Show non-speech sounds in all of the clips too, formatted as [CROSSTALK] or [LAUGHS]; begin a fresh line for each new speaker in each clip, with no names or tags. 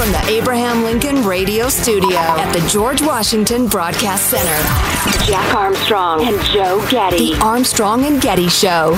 From the Abraham Lincoln Radio Studio at the George Washington Broadcast Center,
Jack Armstrong and Joe Getty.
The Armstrong and Getty Show.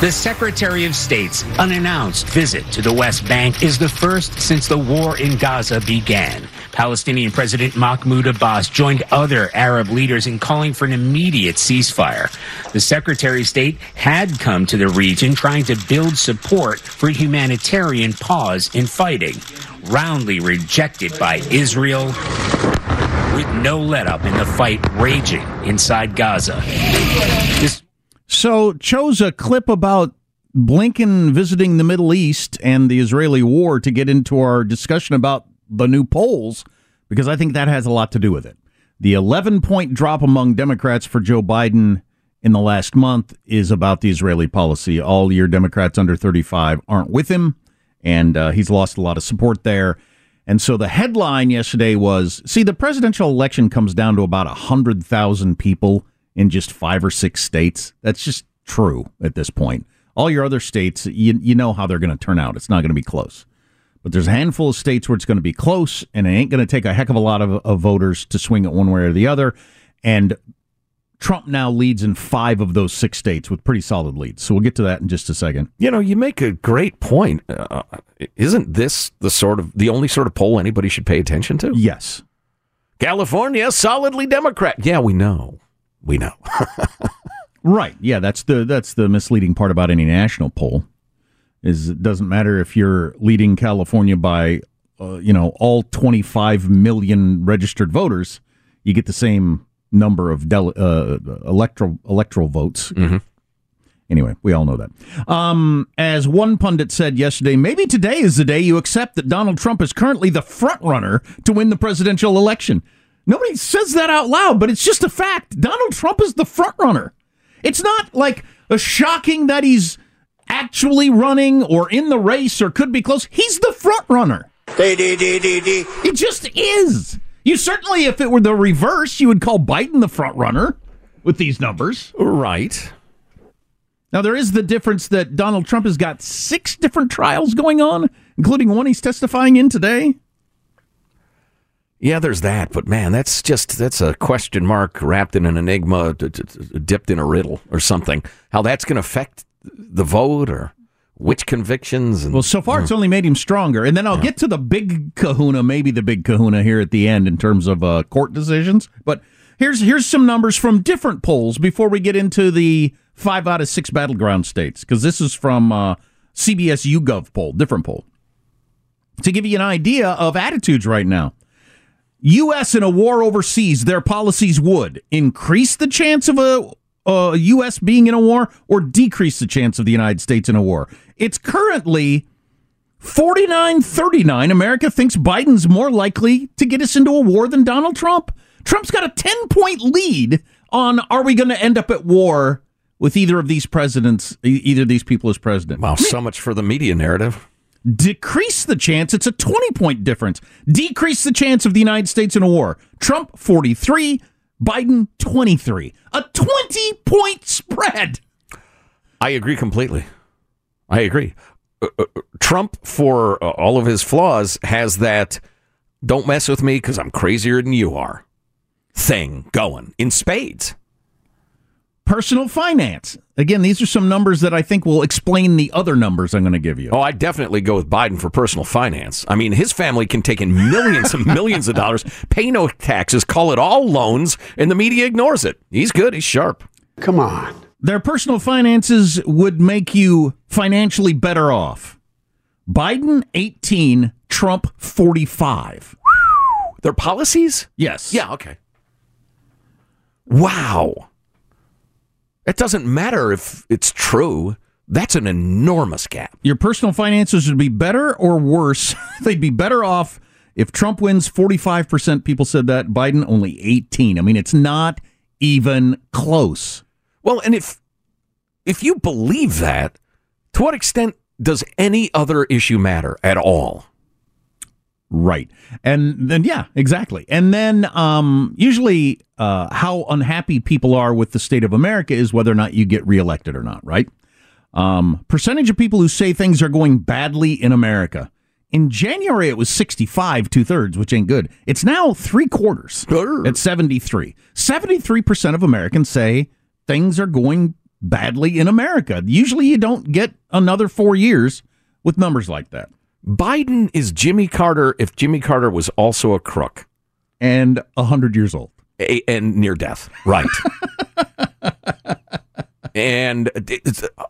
The Secretary of State's unannounced visit to the West Bank is the first since the war in Gaza began. Palestinian President Mahmoud Abbas joined other Arab leaders in calling for an immediate ceasefire. The Secretary of State had come to the region trying to build support for a humanitarian pause in fighting, roundly rejected by Israel with no let up in the fight raging inside Gaza. This
so chose a clip about Blinken visiting the Middle East and the Israeli war to get into our discussion about the new polls because I think that has a lot to do with it. The 11 point drop among Democrats for Joe Biden in the last month is about the Israeli policy. All your Democrats under 35 aren't with him, and uh, he's lost a lot of support there. And so the headline yesterday was see, the presidential election comes down to about 100,000 people in just five or six states. That's just true at this point. All your other states, you, you know how they're going to turn out. It's not going to be close. But there's a handful of states where it's going to be close, and it ain't going to take a heck of a lot of, of voters to swing it one way or the other. And Trump now leads in five of those six states with pretty solid leads. So we'll get to that in just a second.
You know, you make a great point. Uh, isn't this the sort of the only sort of poll anybody should pay attention to?
Yes.
California solidly Democrat. Yeah, we know we know. [LAUGHS]
right. Yeah, that's the that's the misleading part about any national poll. Is it doesn't matter if you're leading California by uh, you know all 25 million registered voters, you get the same number of dele- uh, electoral electoral votes.
Mm-hmm.
Anyway, we all know that. Um, as one pundit said yesterday, maybe today is the day you accept that Donald Trump is currently the front runner to win the presidential election. Nobody says that out loud, but it's just a fact. Donald Trump is the front runner. It's not like a shocking that he's actually running or in the race or could be close. He's the front runner. It just is. You certainly, if it were the reverse, you would call Biden the front runner with these numbers.
Right.
Now, there is the difference that Donald Trump has got six different trials going on, including one he's testifying in today.
Yeah, there's that, but man, that's just that's a question mark wrapped in an enigma, d- d- d- dipped in a riddle or something. How that's going to affect the vote or which convictions? And,
well, so far it's only made him stronger, and then I'll yeah. get to the big Kahuna, maybe the big Kahuna here at the end in terms of uh, court decisions. But here's here's some numbers from different polls before we get into the five out of six battleground states, because this is from uh, CBS YouGov poll, different poll. To give you an idea of attitudes right now. U.S. in a war overseas, their policies would increase the chance of a, Uh, a U.S. being in a war or decrease the chance of the United States in a war. It's currently 49 39. America thinks Biden's more likely to get us into a war than Donald Trump. Trump's got a 10 point lead on are we going to end up at war with either of these presidents, either of these people as president.
Wow, so much for the media narrative.
Decrease the chance, it's a 20 point difference. Decrease the chance of the United States in a war. Trump 43, Biden 23. A 20 point spread.
I agree completely. I agree. Uh, uh, Trump, for uh, all of his flaws, has that don't mess with me because I'm crazier than you are thing going in spades.
Personal finance. Again, these are some numbers that I think will explain the other numbers I'm going to give you.
Oh, I definitely go with Biden for personal finance. I mean, his family can take in millions and millions of dollars, pay no taxes, call it all loans, and the media ignores it. He's good. He's sharp.
Come on.
Their personal finances would make you financially better off. Biden 18, Trump 45.
Their policies?
Yes.
Yeah, okay. Wow. It doesn't matter if it's true. That's an enormous gap.
Your personal finances would be better or worse. [LAUGHS] They'd be better off if Trump wins 45%. People said that. Biden only 18. I mean, it's not even close.
Well, and if if you believe that, to what extent does any other issue matter at all?
Right. And then, yeah, exactly. And then, um, usually, uh, how unhappy people are with the state of America is whether or not you get reelected or not, right? Um, percentage of people who say things are going badly in America. In January, it was 65, two thirds, which ain't good. It's now three quarters at 73. 73% of Americans say things are going badly in America. Usually, you don't get another four years with numbers like that.
Biden is Jimmy Carter if Jimmy Carter was also a crook
and 100 years old
a, and near death. Right. and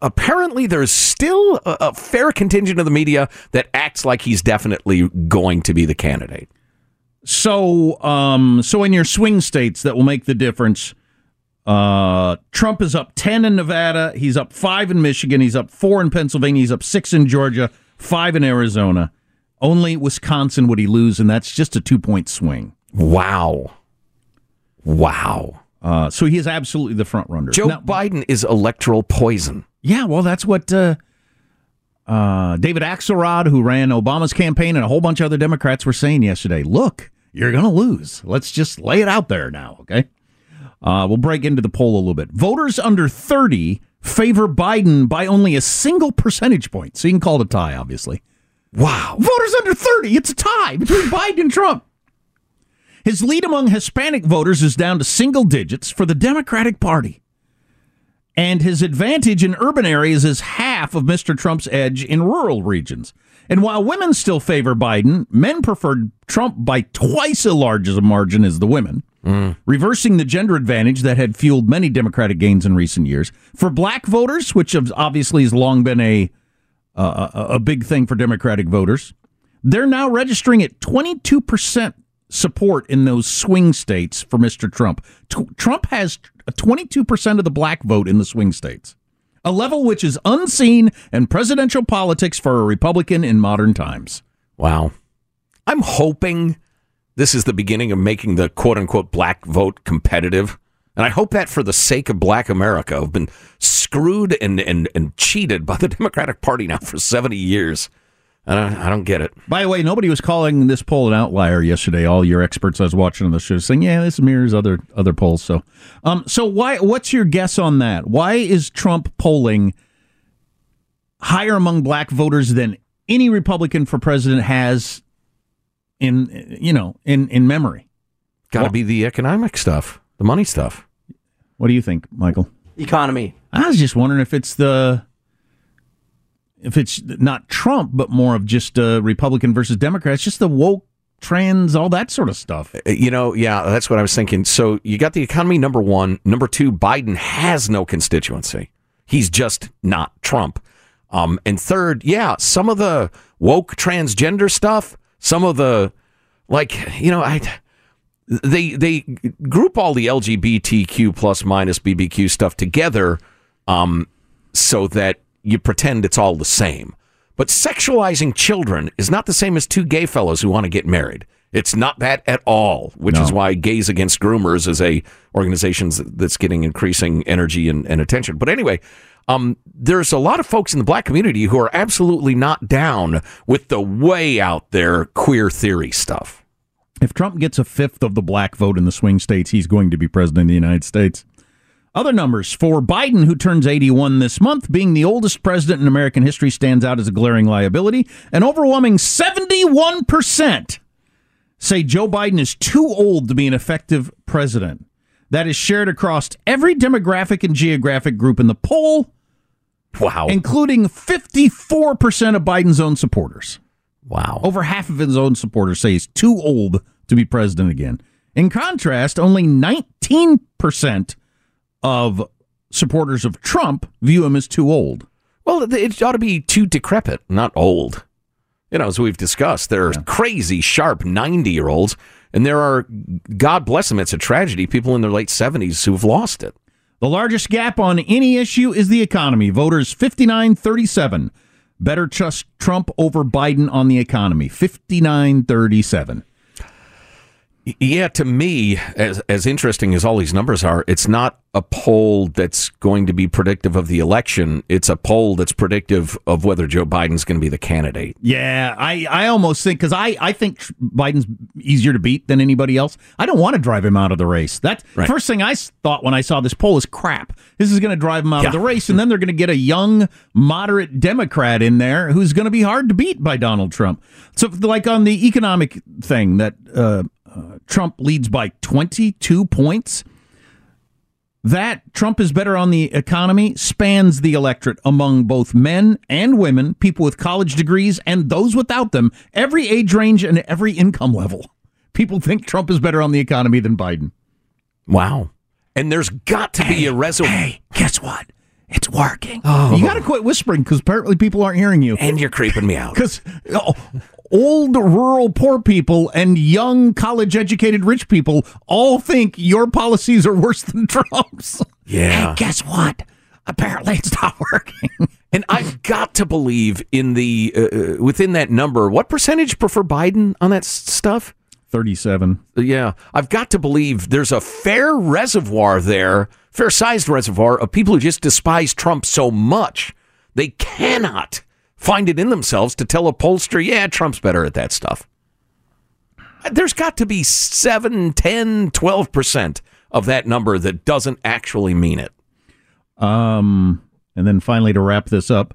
apparently there's still a, a fair contingent of the media that acts like he's definitely going to be the candidate.
So, um, so in your swing states that will make the difference, uh, Trump is up 10 in Nevada. He's up five in Michigan. He's up four in Pennsylvania. He's up six in Georgia, five in Arizona. Only Wisconsin would he lose, and that's just a two point swing.
Wow. Wow.
Uh, so he is absolutely the front runner.
Joe now, Biden is electoral poison.
Yeah, well, that's what uh, uh, David Axelrod, who ran Obama's campaign, and a whole bunch of other Democrats were saying yesterday. Look, you're going to lose. Let's just lay it out there now, okay? Uh, we'll break into the poll a little bit. Voters under 30 favor Biden by only a single percentage point. So you can call it a tie, obviously.
Wow.
Voters under 30, it's a tie between Biden and Trump. His lead among Hispanic voters is down to single digits for the Democratic Party. And his advantage in urban areas is half of Mr. Trump's edge in rural regions. And while women still favor Biden, men preferred Trump by twice as large as a margin as the women, reversing the gender advantage that had fueled many Democratic gains in recent years. For black voters, which obviously has long been a, uh, a big thing for Democratic voters, they're now registering at 22% support in those swing states for Mr. Trump. T- Trump has 22% of the black vote in the swing states, a level which is unseen in presidential politics for a Republican in modern times.
Wow. I'm hoping this is the beginning of making the quote unquote black vote competitive. And I hope that for the sake of black America, who've been screwed and, and, and cheated by the [LAUGHS] Democratic Party now for 70 years. I don't, I don't get it.
By the way, nobody was calling this poll an outlier yesterday. All your experts I was watching on the show saying, "Yeah, this mirrors other other polls." So, um, so why? What's your guess on that? Why is Trump polling higher among black voters than any Republican for president has in you know in in memory?
Got to well, be the economic stuff, the money stuff.
What do you think, Michael?
Economy.
I was just wondering if it's the if it's not Trump, but more of just uh, Republican versus Democrat. It's just the woke trans, all that sort of stuff.
Uh, you know, yeah, that's what I was thinking. So you got the economy number one. Number two, Biden has no constituency. He's just not Trump. Um, and third, yeah, some of the woke transgender stuff, some of the like, you know, I they they group all the LGBTQ plus minus BBQ stuff together, um, so that you pretend it's all the same. But sexualizing children is not the same as two gay fellows who want to get married. It's not that at all, which is why Gays Against Groomers is a organization that's getting increasing energy and, and attention. But anyway, um, there's a lot of folks in the black community who are absolutely not down with the way out there queer theory stuff.
If Trump gets a fifth of the black vote in the swing states, he's going to be president of the United States. Other numbers for Biden, who turns 81 this month, being the oldest president in American history, stands out as a glaring liability. An overwhelming 71% say Joe Biden is too old to be an effective president. That is shared across every demographic and geographic group in the poll,
Wow.
including 54% of Biden's own supporters.
wow.
Over half of his own supporters say he's too old to be president again. In contrast, only 19% of supporters of Trump view him as too old.
Well, it- ought to be too decrepit, not old. You know, as we've discussed, there are crazy, sharp 90 year olds, and there are, God bless them, it's a tragedy, people in their late 70s who've lost it.
The largest gap on any issue is the economy. Voters 59 37. Better trust Trump over Biden on the economy. 59 37.
Yeah, to me, as as interesting as all these numbers are, it's not a poll that's going to be predictive of the election. It's a poll that's predictive of whether Joe Biden's going to be the candidate.
Yeah, I, I almost think because I, I think Biden's easier to beat than anybody else. I don't want to drive him out of the race. That
Right.
first thing I thought when I saw this poll is crap. This is going to drive him out of the race, and then they're going to get a young, moderate Democrat in there who's going to be hard to beat by Donald Trump. So, like on the economic thing, that uh, uh, Trump leads by twenty two points that Trump is better on the economy spans the electorate among both men and women, people with college degrees and those without them, every age range and every income level. People think Trump is better on the economy than Biden.
Wow. And there's got to be a reservoir.
Hey, guess what? It's working. You got to quit whispering because apparently people aren't hearing you.
And you're creeping me out. [LAUGHS]
Because old rural poor people and young college educated rich people all think your policies are worse than [LAUGHS] Trump's.
Yeah.
Hey, guess what? Apparently it's not [LAUGHS] working.
And I've got to believe in the uh, uh, within that number. What percentage prefer Biden on that stuff?
37.
Yeah, I've got to believe there's a fair reservoir there, fair sized reservoir of people who just despise Trump so much they cannot find it in themselves to tell a pollster, yeah, Trump's better at that stuff. There's got to be 7, 10, 12% of that number that doesn't actually mean it.
Um, and then finally, to wrap this up,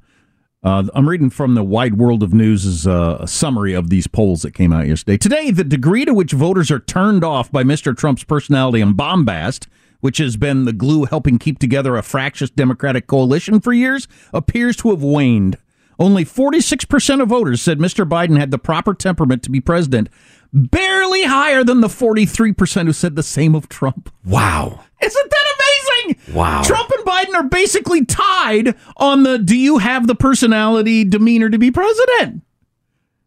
uh, I'm reading from the Wide World of News' uh, a summary of these polls that came out yesterday. Today, the degree to which voters are turned off by Mr. Trump's personality and bombast, which has been the glue helping keep together a fractious Democratic coalition for years, appears to have waned. Only 46% of voters said Mr. Biden had the proper temperament to be president, barely higher than the 43% who said the same of Trump.
Wow.
Isn't that amazing?
Wow.
Trump and Biden are basically tied on the do you have the personality, demeanor to be president?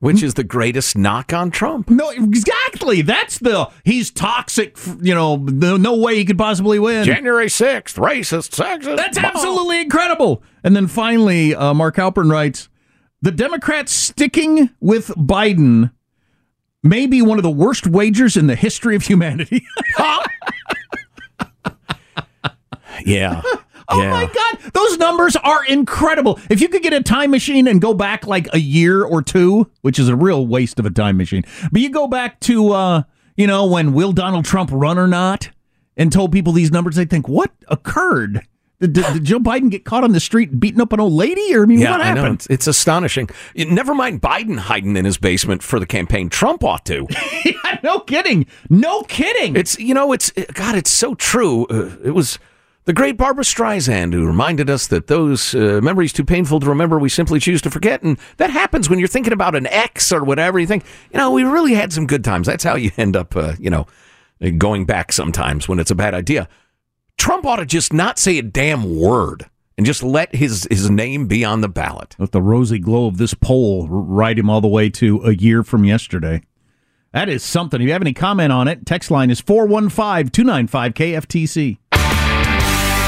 Which is the greatest knock on Trump?
No, exactly. That's the he's toxic, you know, no, no way he could possibly win.
January 6th, racist, sexist.
That's
bomb.
absolutely incredible. And then finally, uh, Mark Halperin writes The Democrats sticking with Biden may be one of the worst wagers in the history of humanity. [LAUGHS] [LAUGHS]
Yeah.
Oh
yeah.
my God, those numbers are incredible. If you could get a time machine and go back like a year or two, which is a real waste of a time machine, but you go back to, uh, you know, when will Donald Trump run or not, and told people these numbers, they think, what occurred? Did, did, did Joe Biden get caught on the street beating up an old lady? Or I mean,
Yeah,
what happened?
It's, it's astonishing. It- never mind Biden hiding in his basement for the campaign. Trump ought to. [LAUGHS]
yeah, no kidding. No kidding.
It's you know, it's God. It's so true. Uh, it was the great Barbara Streisand who reminded us that those uh, memories too painful to remember, we simply choose to forget, and that happens when you're thinking about an ex or whatever. You think, you know, we really had some good times. That's how you [LAUGHS] end up, uh, you know, going back sometimes when it's a bad idea. Trump ought to just not say a damn word and just let his his name be on the ballot.
Let the rosy glow of this poll ride him all the way to a year from yesterday. That is something. If you have any comment on it, text line is 415 295 KFTC.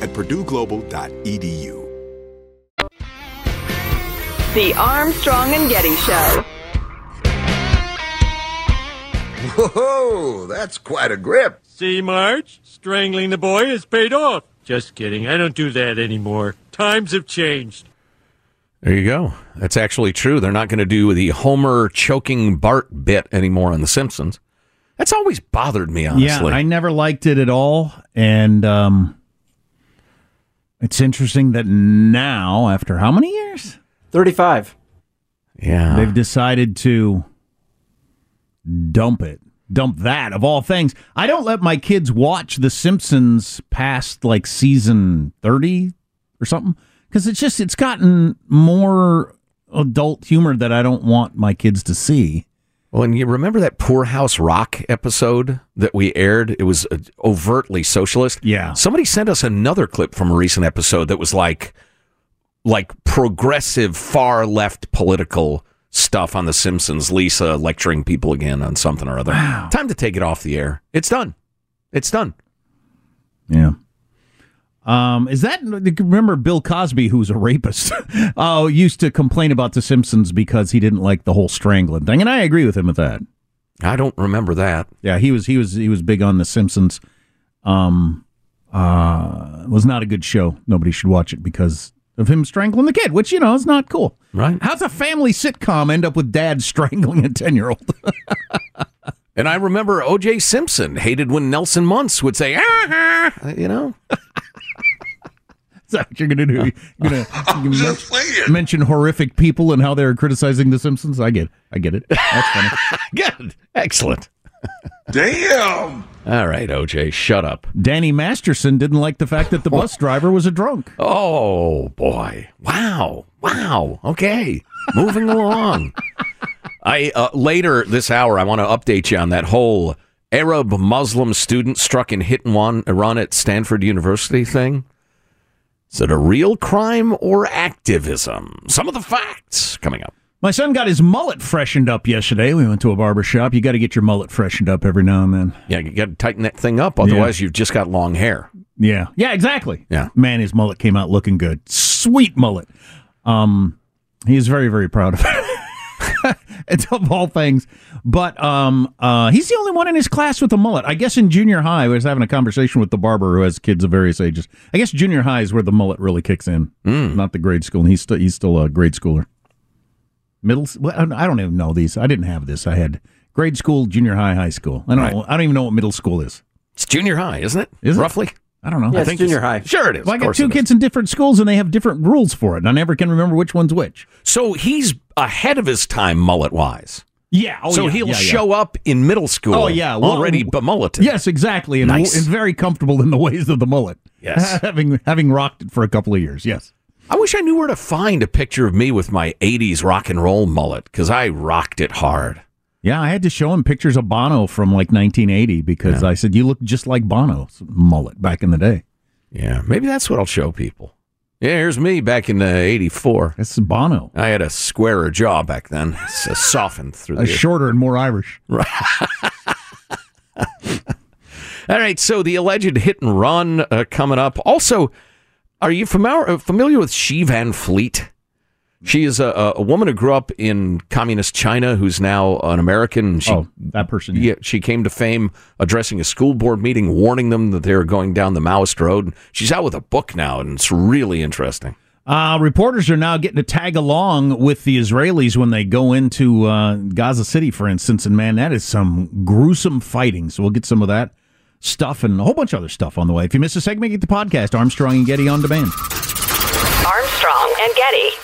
at purdueglobal.edu.
The Armstrong and Getty Show.
Whoa, that's quite a grip.
See, Marge? Strangling the boy has paid off. Just kidding. I don't do that anymore. Times have changed.
There you go. That's actually true. They're not going to do the Homer choking Bart bit anymore on The Simpsons. That's always bothered me, honestly.
Yeah, I never liked it at all. And um, it's interesting that now, after how many years?
35.
Yeah.
They've decided to dump it. Dump that, of all things. I don't let my kids watch The Simpsons past like season 30 or something because it's just, it's gotten more adult humor that I don't want my kids to see.
Well, and you remember that Poorhouse Rock episode that we aired? It was uh, overtly socialist.
Yeah.
Somebody sent us another clip from a recent episode that was like, like progressive, far left political stuff on The Simpsons. Lisa lecturing people again on something or other.
Wow.
Time to take it off the air. It's done. It's done.
Yeah. Um, is that remember Bill Cosby, who's a rapist? oh, [LAUGHS] used to complain about The Simpsons because he didn't like the whole strangling thing, and I agree with him with that.
I don't remember that.
Yeah, he was he was he was big on The Simpsons. Um, uh, it was not a good show. Nobody should watch it because of him strangling the kid, which you know is not cool.
Right?
How's a family sitcom end up with dad strangling a ten year old? [LAUGHS]
And I remember O.J. Simpson hated when Nelson Muntz would say, ah, you know.
Is that what you're going to do? You're going [LAUGHS] to mention horrific people and how they're criticizing The Simpsons? I get, it. I get it. That's funny. [LAUGHS]
Good. Excellent.
Damn.
All right, OJ, shut up.
Danny Masterson didn't like the fact that the bus [LAUGHS] driver was a drunk.
Oh, boy. Wow. Wow. Okay. Moving along. I uh, later this hour I want to update you on that whole Arab Muslim student struck in hit and run, run at Stanford University thing. Is it a real crime or activism? Some of the facts coming up.
My son got his mullet freshened up yesterday. We went to a barber shop. You got to get your mullet freshened up every now and then.
Yeah, you got to tighten that thing up, otherwise you've just got long hair.
Yeah. Yeah, exactly.
Yeah.
Man, his mullet came out looking good. Sweet mullet. Um, he is very, very proud of it. [LAUGHS] it's of all things. But um, uh, he's the only one in his class with a mullet. I guess in junior high, I was having a conversation with the barber who has kids of various ages. I guess junior high is where the mullet really kicks in, not the grade school. And he's still he's still a grade schooler. Middle, well, I don't even know these. I didn't have this. I had grade school, junior high, high school. I don't know. I don't even know what middle school is.
It's junior high, isn't it?
Is it?
Roughly.
I don't know.
Yeah,
I think
junior high.
Sure it is.
Well, I got two kids in different schools, and they have different rules for it. And I never can remember which one's which.
So he's ahead of his time mullet wise.
Yeah. Oh,
so
yeah,
he'll
yeah, yeah.
show up in middle school.
Oh, yeah. Well,
already bemulleted.
Yes, exactly, and,
Nice.
and very comfortable in the [LAUGHS] ways of the mullet.
Yes. [LAUGHS]
having having rocked it for a couple of years. Yes.
I wish I knew where to find a picture of me with my 80s rock and roll mullet because I rocked it hard.
Yeah, I had to show him pictures of Bono from like 1980 because I said you look just like Bono's mullet back in the day.
Yeah, maybe that's what I'll show people. Yeah, here's me back in uh, 84.
That's Bono.
I had a squarer jaw back then. It's uh, softened through
A
the
shorter and more Irish. Right. [LAUGHS]
All right, so the alleged hit and run uh, coming up. Also, are you familiar uh, familiar with Xi Van Fleet? She is a, a woman who grew up in communist China, who's now an American. She,
oh, that person.
yeah, she came to fame addressing a school board meeting, warning them that they were going down the Maoist road. She's out with a book now, and it's really interesting.
Uh, reporters are now getting to tag along with the Israelis when they go into uh, Gaza City, for instance. And man, that is some gruesome fighting. So we'll get some of that stuff and a whole bunch of other stuff on the way. If you miss a segment, get the podcast Armstrong and Getty on demand.
Armstrong and Getty.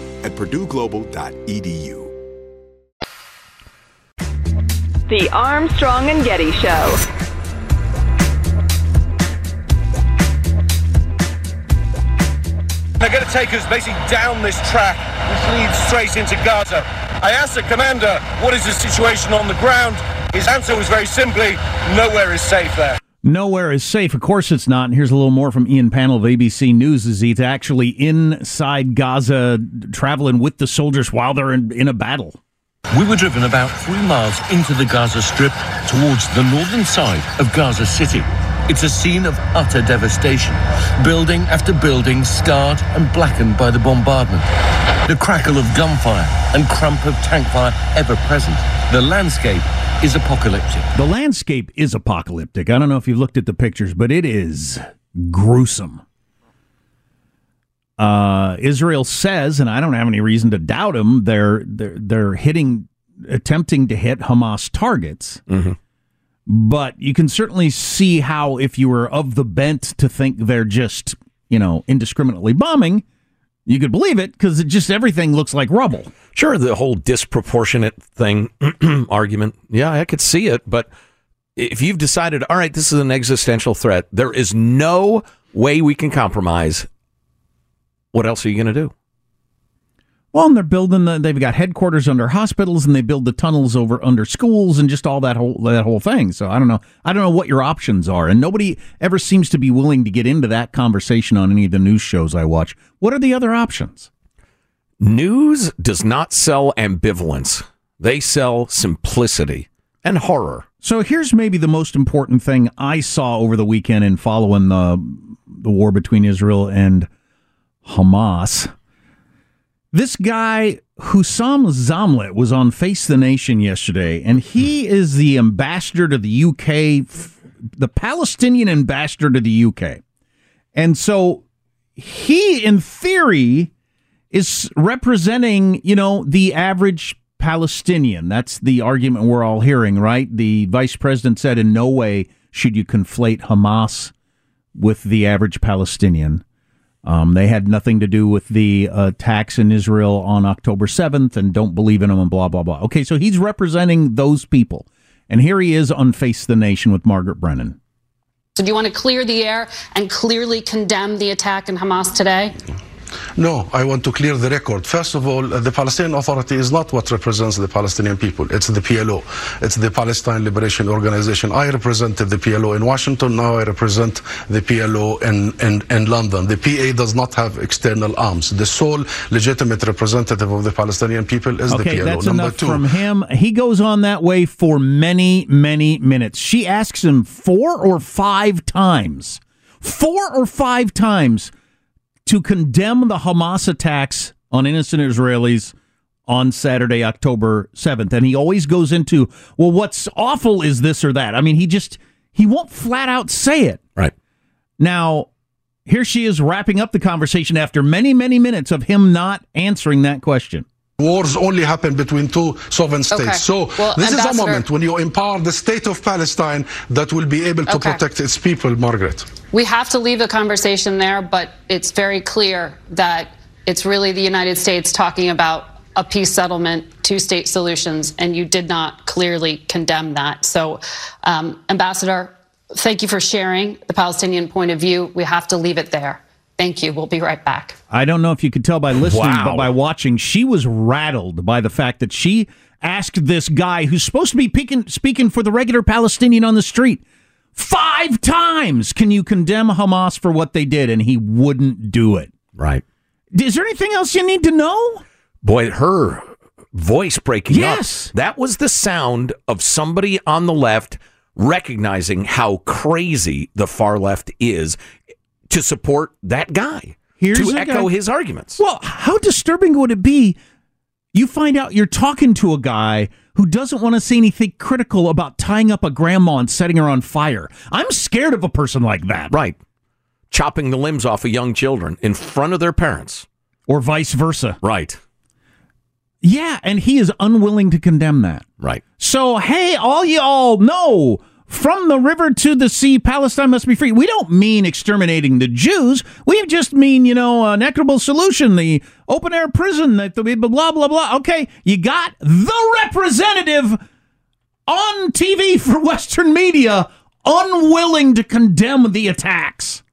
at purdueglobal.edu.
The Armstrong and Getty Show.
They're going to take us basically down this track, which leads straight into Gaza. I asked the commander, what is the situation on the ground? His answer was very simply, nowhere is safe there.
Nowhere is safe. Of course it's not. And here's a little more from Ian Pannell of ABC News as he's actually inside Gaza traveling with the soldiers while they're in, in a battle.
We were driven about three miles into the Gaza Strip towards the northern side of Gaza City. It's a scene of utter devastation. Building after building scarred and blackened by the bombardment. The crackle of gunfire and crump of tank fire ever present. The landscape is apocalyptic.
The landscape is apocalyptic. I don't know if you've looked at the pictures, but it is gruesome. Uh, Israel says, and I don't have any reason to doubt them, they're they're they're hitting, attempting to hit Hamas targets. But you can certainly see how, if you were of the bent to think they're just, you know, indiscriminately bombing, You could believe it because it just everything looks like rubble.
Sure, the whole disproportionate thing [CLEARS THROAT] argument. Yeah, I could see it, but if you've decided, all right, this is an existential threat, there is no way we can compromise. What else are you going to do?
Well, and they're building the. They've got headquarters under hospitals, and they build the tunnels over under schools, and just all that whole that whole thing. So I don't know. I don't know what your options are, and nobody ever seems to be willing to get into that conversation on any of the news shows I watch. What are the other options?
News does not sell ambivalence; they sell simplicity and horror.
So here's maybe the most important thing I saw over the weekend in following the the war between Israel and Hamas. This guy, Husam Zomlot, was on Face the Nation yesterday, and he is the ambassador to the UK, the Palestinian ambassador to the UK. And so he, in theory, is representing, you know, the average Palestinian. That's the argument we're all hearing, right? The vice president said in no way should you conflate Hamas with the average Palestinian. Um, they had nothing to do with the attacks in Israel on October 7th and don't believe in them and blah, blah, blah. Okay, so he's representing those people. And here he is on Face the Nation with Margaret Brennan.
So, do you want to clear the air and clearly condemn the attack in Hamas today?
No, I want to clear the record. First of all, the Palestinian Authority is not what represents the Palestinian people. It's the PLO. It's the Palestine Liberation Organization. I represented the PLO in Washington. Now I represent the PLO in, in, in London. The PA does not have external arms. The sole legitimate representative of the Palestinian people is
okay,
the PLO.
That's
Number
enough
two.
from him. He goes on that way for many, many minutes. She asks him four or five times, four or five times to condemn the Hamas attacks on innocent Israelis on Saturday, October 7th. And he always goes into, well, what's awful is this or that. I mean, he just, he won't flat out say it.
Right.
Now, here she is wrapping up the conversation after many, many minutes of him not answering that question.
Wars only happen between two sovereign states.
Okay.
So
Well,
this is a moment when you empower the state of Palestine that will be able to
Okay.
protect its people, Margaret.
We have to leave the conversation there, but it's very clear that it's really the United States talking about a peace settlement, two state solutions, and you did not clearly condemn that. So, um, Ambassador, thank you for sharing the Palestinian point of view. We have to leave it there. Thank you. We'll be right back.
I don't know if you could tell by listening,
Wow.
but by watching, she was rattled by the fact that she asked this guy who's supposed to be peeking, speaking for the regular Palestinian on the street five times, can you condemn Hamas for what they did? And he wouldn't do it.
Right.
Is there anything else you need to know?
Boy, her voice breaking
Yes.
up. That was the sound of somebody on the left recognizing how crazy the far left is to support that guy.
Here's
to echo
guy-
his arguments.
Well, how disturbing would it be? You find out you're talking to a guy who doesn't want to say anything critical about tying up a grandma and setting her on fire. I'm scared of a person like that.
Right. Chopping the limbs off of young children in front of their parents.
Or vice versa.
Right.
Yeah, and he is unwilling to condemn that.
Right.
So, hey, all y'all know from the river to the sea, Palestine must be free. We don't mean exterminating the Jews. We just mean, you know, an equitable solution, the open air prison, that the blah, blah, blah. Okay, you got the representative on TV [LAUGHS] for Western media unwilling to condemn the attacks.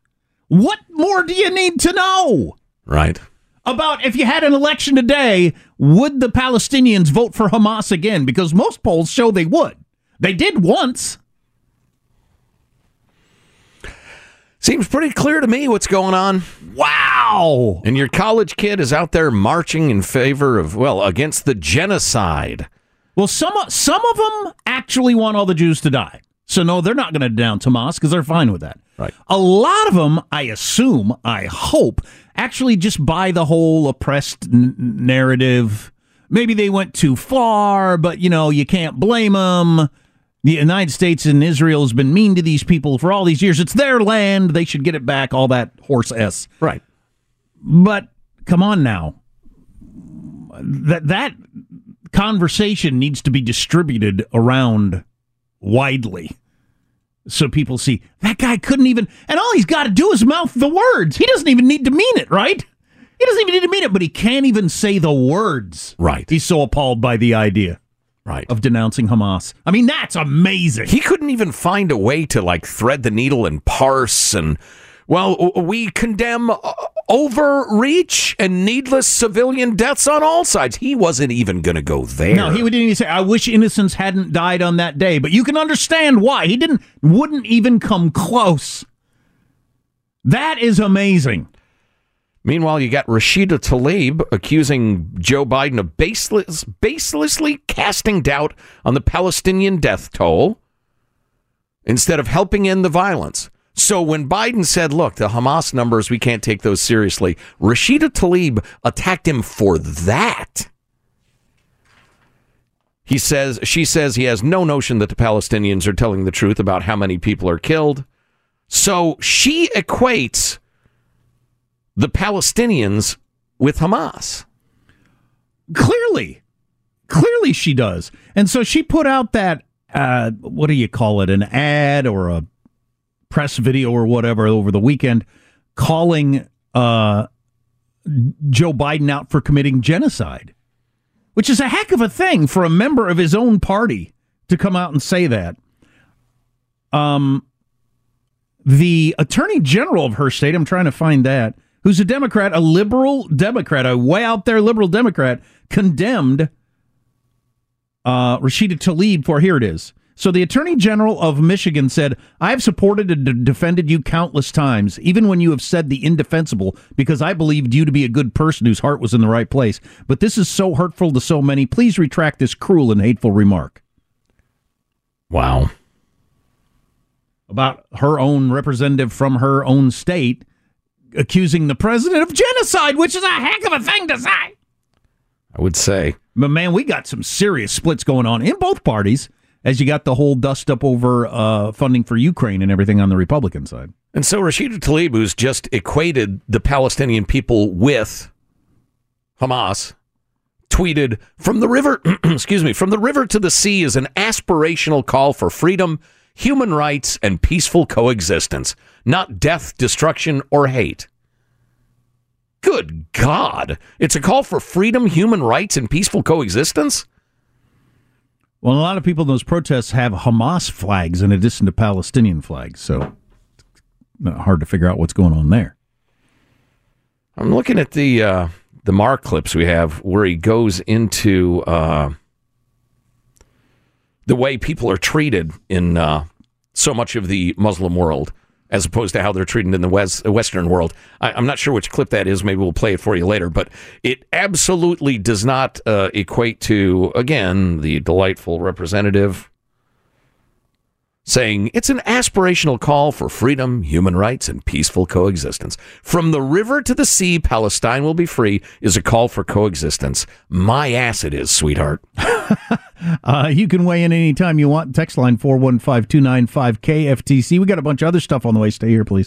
What more do you need to know?
Right.
about if you had an election today, would the Palestinians vote for Hamas again? Because most polls show they would. They did once.
Seems pretty clear to me what's going on.
Wow.
And your college kid is out there marching in favor of, well, against the genocide.
Well, some some of them actually want all the Jews to die. So no, they're not going to denounce Hamas because they're fine with that.
Right.
A lot of them, I assume, I hope, actually just buy the whole oppressed n- narrative. Maybe they went too far, but you know you can't blame them. The United States and Israel has been mean to these people for all these years. It's their land; they should get it back. All that horse s.
Right.
But come on now, that that conversation needs to be distributed around widely so people see that guy couldn't even and all he's got to do is mouth the words he doesn't even need to mean it right He doesn't even need to mean it, but he can't even say the words.
Right.
He's so appalled by the idea
Right.
of denouncing Hamas. I mean, that's amazing.
He couldn't even find a way to like thread the needle and parse and well, we condemn uh, overreach and needless civilian deaths on all sides. He wasn't even going to go there.
No, he didn't even say, I wish innocents hadn't died on that day. But you can understand why. He didn't wouldn't even come close. That is amazing.
Meanwhile, you got Rashida Tlaib accusing Joe Biden of baseless, baselessly casting doubt on the Palestinian death toll instead of helping end the violence. So when Biden said, look, the Hamas numbers, we can't take those seriously, Rashida Tlaib attacked him for that. He says, she says he has no notion that the Palestinians are telling the truth about how many people are killed. So she equates the Palestinians with Hamas.
Clearly. Clearly she does. And so she put out that uh, what do you call it? An ad or a press video or whatever over the weekend calling uh, Joe Biden out for committing genocide, which is a heck of a thing for a member of his own party to come out and say that. Um, the attorney general of her state, I'm trying to find that, who's a Democrat, a liberal Democrat, a way out there liberal Democrat, condemned uh, Rashida Tlaib for here it is. So the Attorney General of Michigan said, I have supported and d- defended you countless times, even when you have said the indefensible, because I believed you to be a good person whose heart was in the right place. But this is so hurtful to so many. Please retract this cruel and hateful remark.
Wow.
About her own representative from her own state accusing the president of genocide, which is a heck of a thing to say.
I would say.
But man, we got some serious splits going on in both parties as you got the whole dust up over uh, funding for Ukraine and everything on the Republican side.
And so Rashida Tlaib, who's just equated the Palestinian people with Hamas, tweeted from the river, [CLEARS THROAT] excuse me, from the river to the sea is an aspirational call for freedom, human rights, and peaceful coexistence, not death, destruction, or hate. Good God. It's a call for freedom, human rights, and peaceful coexistence?
Well, a lot of people in those protests have Hamas flags in addition to Palestinian flags, so it's hard to figure out what's going on there.
I'm looking at the uh, the Mark clips we have where he goes into uh, the way people are treated in uh, so much of the Muslim world, as opposed to how they're treated in the West, Western world. I, I'm not sure which clip that is. Maybe we'll play it for you later. But it absolutely does not uh, equate to again the delightful representative saying it's an aspirational call for freedom, human rights, and peaceful coexistence. From the river to the sea, Palestine will be free is a call for coexistence. My ass it is, sweetheart. [LAUGHS]
Uh, you can weigh in anytime you want. Text line 415 295 KFTC. We got a bunch of other stuff on the way. Stay here, please.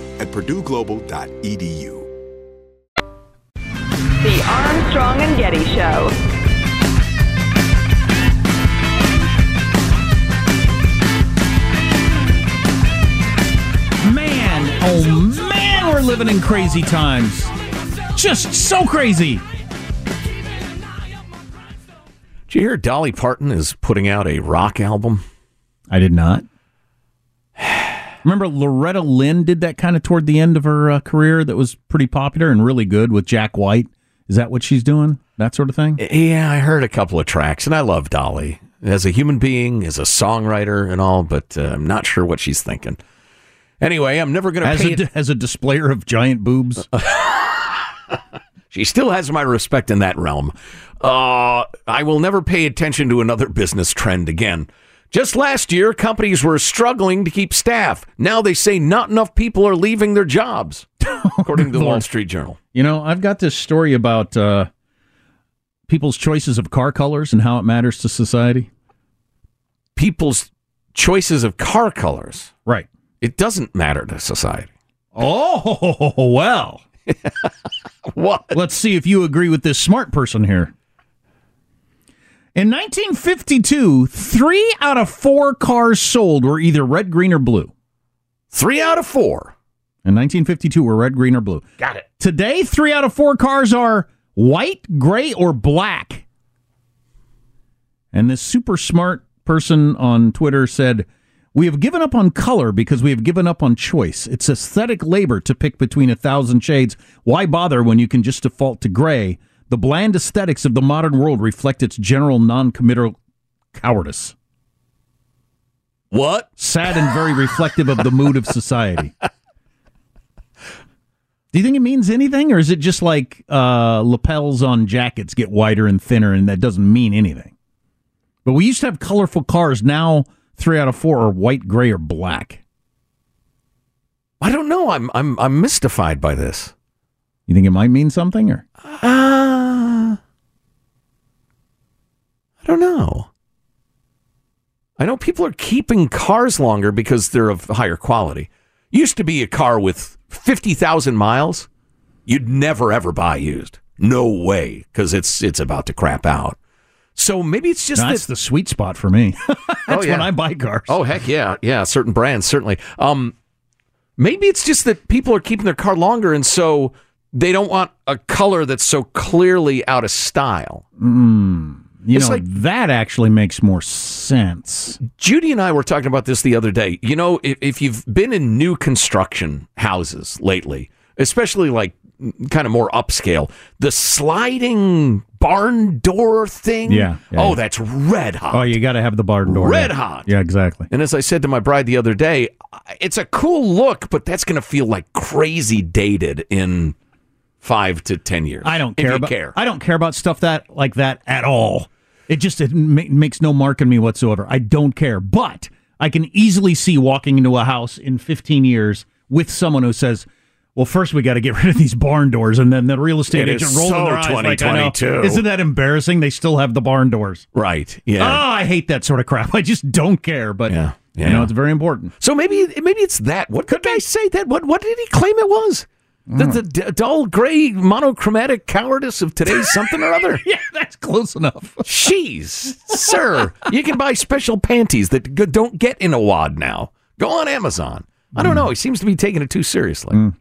at purdueglobal.edu.
The Armstrong and Getty Show.
Man, oh man, we're living in crazy times. Just so crazy.
Did you hear Dolly Parton is putting out a rock album?
I did not. Remember Loretta Lynn did that kind of toward the end of her uh, career that was pretty popular and really good with Jack White. Is that what she's doing? That sort of thing?
Yeah, I heard a couple of tracks, and I love Dolly as a human being, as a songwriter, and all, but uh, I'm not sure what she's thinking. Anyway, I'm never going to
As
pay.
a, as a displayer of giant boobs. [LAUGHS]
she still has my respect in that realm. Uh, I will never pay attention to another business trend again. Just last year, companies were struggling to keep staff. Now they say not enough people are leaving their jobs, [LAUGHS] according to the Wall Street Journal.
You know, I've got this story about uh, people's choices of car colors and how it matters to society.
People's choices of car colors.
Right.
It doesn't matter to society.
Oh, [LAUGHS] well. [LAUGHS]
what?
Let's see if you agree with this smart person here. In 1952, three out of four cars sold were either red, green, or blue.
Three out of four.
In 1952, were red, green, or blue.
Got it.
Today, three out of four cars are white, gray, or black. And this super smart person on Twitter said, We have given up on color because we have given up on choice. It's aesthetic labor to pick between a thousand shades. Why bother when you can just default to gray? The bland aesthetics of the modern world reflect its general non committal cowardice.
What?
Sad and very reflective of the mood of society. Do you think it means anything, or is it just like uh, lapels on jackets get wider and thinner, and that doesn't mean anything? But we used to have colorful cars. Now, three out of four are white, gray, or black.
I don't know. I'm I'm I'm mystified by this.
You think it might mean something, or
Uh, don't know. I know people are keeping cars longer because they're of higher quality. Used to be a car with 50,000 miles, you'd never ever buy used. No way, because it's it's about to crap out. So maybe it's just
that's
that
the sweet spot for me? [LAUGHS] that's
yeah.
when I buy cars.
Oh heck yeah, yeah. Certain brands certainly. Um, maybe it's just that people are keeping their car longer, and so they don't want a color that's so clearly out of style.
Mm, you
It's
know,
like-
that actually makes more sense.
Judy and I were talking about this the other day. You know, if, if you've been in new construction houses lately, especially like kind of more upscale, the sliding barn door thing.
Yeah, yeah,
oh,
yeah.
that's red hot.
Oh, you got to have the barn door.
Red
yeah.
hot.
Yeah, exactly.
And as I said to my bride the other day, it's a cool look, but that's going to feel like crazy dated in five to ten years.
I don't care about
care.
I don't care about stuff that like that at all. It just it ma- makes no mark on me whatsoever. I don't care, but I can easily see walking into a house in 15 years with someone who says, "Well, first we got to get rid of these barn doors," and then the real estate
It
agent rolling
so
their eyes like, I know. Isn't that embarrassing? They still have the barn doors.
Right.
Oh,
Yeah.
Ah, I hate that sort of crap. [LAUGHS] I just don't care. But
Yeah,
you know, it's very important.
So maybe maybe it's that. What could I say? That what what did he claim it was? The,
Mm.
the d- dull gray monochromatic cowardice of today's something or other. [LAUGHS]
yeah, that's close enough.
Jeez, sir, you can buy special panties that don't get in a wad now. Go on Amazon. I
Mm.
don't know. He seems to be taking it too seriously.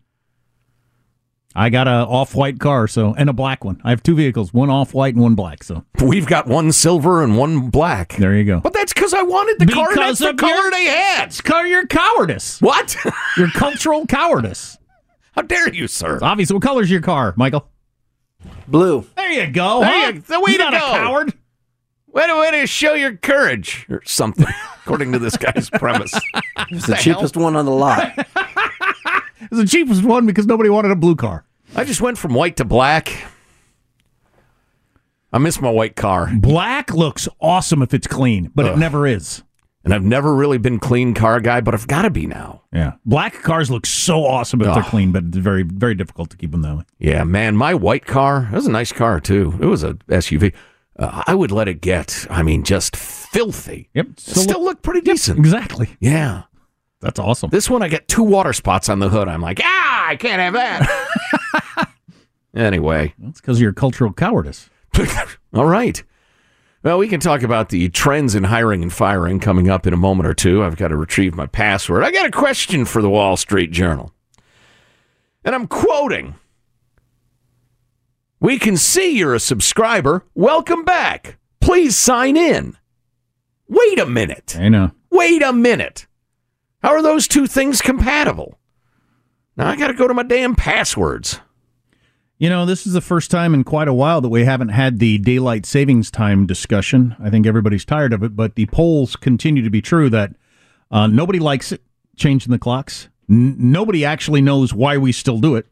I got a off-white car, so and a black one. I have two vehicles, one off-white and one black. So
We've got one silver and one black.
there you go.
But that's because I wanted the car. and That's the color
your-
they had.
It's car your cowardice.
What?
Your cultural cowardice.
How dare you, sir?
Obviously, what color's your car, Michael?
Blue.
There you go.
There
huh?
you- the way
He's
to
not
go.
a coward.
Way to, way to show your courage or something, [LAUGHS] according to this guy's premise.
It's the cheapest one on the lot. [LAUGHS]
It's the cheapest one because nobody wanted a blue car.
I just went from white to black. I miss my white car.
Black looks awesome if it's clean, but it never is.
And I've never really been clean car guy, but I've got to be now.
Yeah. Black cars look so awesome if they're
Ugh.
clean, but it's very, very difficult to keep them that way.
Yeah, man, my white car, it was a nice car too. It was a SUV. Uh, I would let it get, I mean, just filthy.
Yep.
It still look pretty decent.
Exactly.
Yeah.
That's awesome.
This one, I get two water spots on the hood. I'm like, ah, I can't have that. [LAUGHS] anyway.
That's because of your cultural cowardice. [LAUGHS]
All right. Well, we can talk about the trends in hiring and firing coming up in a moment or two. I've got to retrieve my password. I got a question for the Wall Street Journal. And I'm quoting We can see you're a subscriber. Welcome back. Please sign in. Wait a minute.
I know.
Wait a minute. How are those two things compatible? Now I got to go to my damn passwords.
You know, this is the first time in quite a while that we haven't had the daylight savings time discussion. I think everybody's tired of it, but the polls continue to be true that uh, nobody likes it, changing the clocks. N- nobody actually knows why we still do it.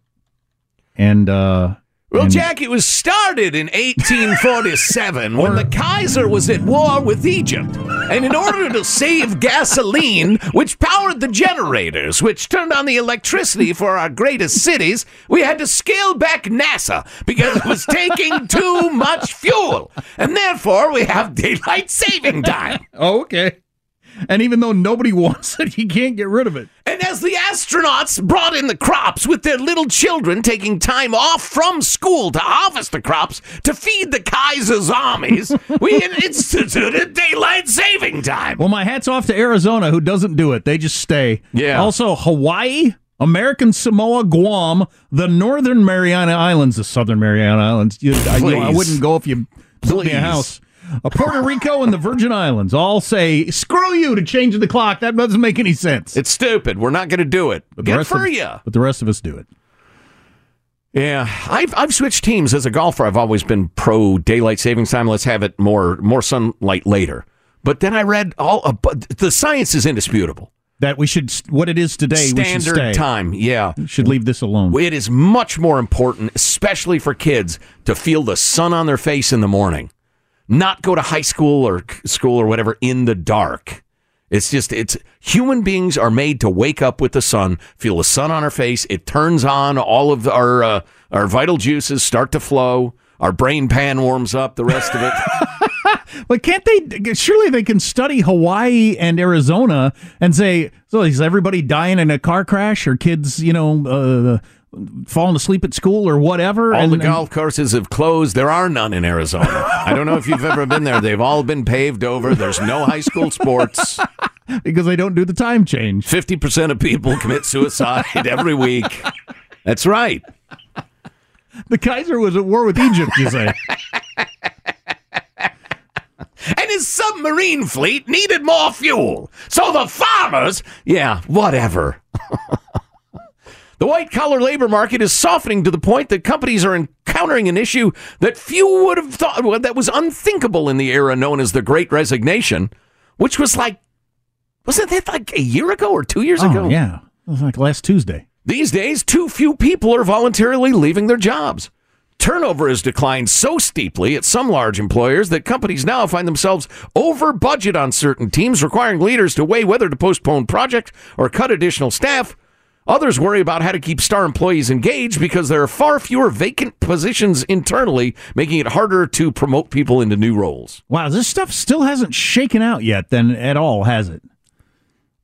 And, uh,
Well,
and-
Jack, it was started in 1847 when the Kaiser was at war with Egypt. And in order to save gasoline, which powered the generators, which turned on the electricity for our greatest cities, we had to scale back NASA because it was taking [LAUGHS] too much fuel. And therefore, we have daylight saving time.
Oh, okay. And even though nobody [LAUGHS] wants it, you can't get rid of it.
And as the astronauts brought in the crops with their little children taking time off from school to harvest the crops to feed the Kaiser's armies, [LAUGHS] we instituted daylight saving time.
Well, my hat's off to Arizona, who doesn't do it. They just stay.
Yeah.
Also, Hawaii, American Samoa, Guam, the Northern Mariana Islands, the Southern Mariana Islands. You, I, you know, I wouldn't go if you built me a house. Puerto Rico and the Virgin Islands all say, screw you to change the clock. That doesn't make any sense.
It's stupid. We're not going to do it.
But the
Good
rest
for
of,
you.
But the rest of us do it.
Yeah, I've I've switched teams as a golfer. I've always been pro daylight savings time. Let's have it more more sunlight later. But then I read all but the science is indisputable.
That we should, what it is today, we should
Standard time, yeah.
We should leave this alone.
It is much more important, especially for kids, to feel the sun on their face in the morning, not go to high school or school or whatever in the dark. It's just, it's human beings are made to wake up with the sun, feel the sun on our face. It turns on all of our uh, our vital juices start to flow. Our brain pan warms up. The rest of it. [LAUGHS]
But can't they? Surely they can study Hawaii and Arizona and say, so is everybody dying in a car crash or kids, you know, uh, falling asleep at school or whatever?
All
and,
the golf courses have closed. There are none in Arizona. I don't know if you've ever been there. They've all been paved over. There's no high school sports. [LAUGHS]
because they don't do the time change.
50% of people commit suicide every week. That's right.
The Kaiser was at war with Egypt, you say?
And his submarine fleet needed more fuel. So the farmers, yeah, whatever. [LAUGHS] the white collar labor market is softening to the point that companies are encountering an issue that few would have thought well, that was unthinkable in the era known as the Great Resignation, which was like, wasn't that like a year ago or two years oh, ago?
Oh, yeah. It was like last Tuesday.
These days, too few people are voluntarily leaving their jobs. Turnover has declined so steeply at some large employers that companies now find themselves over budget on certain teams, requiring leaders to weigh whether to postpone projects or cut additional staff. Others worry about how to keep star employees engaged because there are far fewer vacant positions internally, making it harder to promote people into new roles.
Wow, this stuff still hasn't shaken out yet, then at all, has it?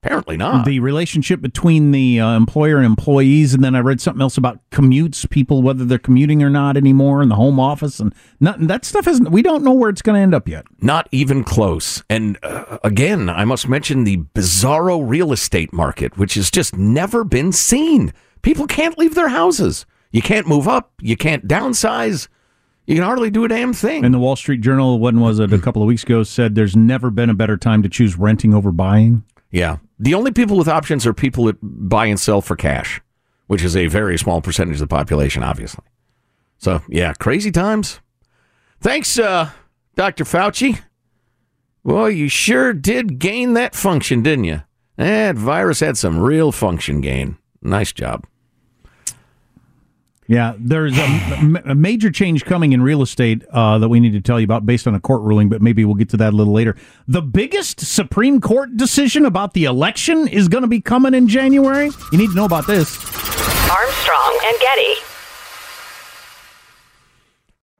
Apparently not.
The relationship between the uh, employer and employees, and then I read something else about commutes, people whether they're commuting or not anymore in the home office, and nothing. That stuff isn't. We don't know where it's going to end up yet.
Not even close. And uh, again, I must mention the bizarro real estate market, which has just never been seen. People can't leave their houses. You can't move up. You can't downsize. You can hardly do a damn thing.
And the Wall Street Journal, when was it? A couple of weeks ago, said there's never been a better time to choose renting over buying.
Yeah. The only people with options are people that buy and sell for cash, which is a very small percentage of the population, obviously. So, yeah, crazy times. Thanks, uh, Dr. Fauci. Well, you sure did gain that function, didn't you? That virus had some real function gain. Nice job.
Yeah, there's a, a major change coming in real estate uh, that we need to tell you about based on a court ruling, but maybe we'll get to that a little later. The biggest Supreme Court decision about the election is going to be coming in January. You need to know about this.
Armstrong and Getty.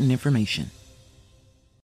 important information.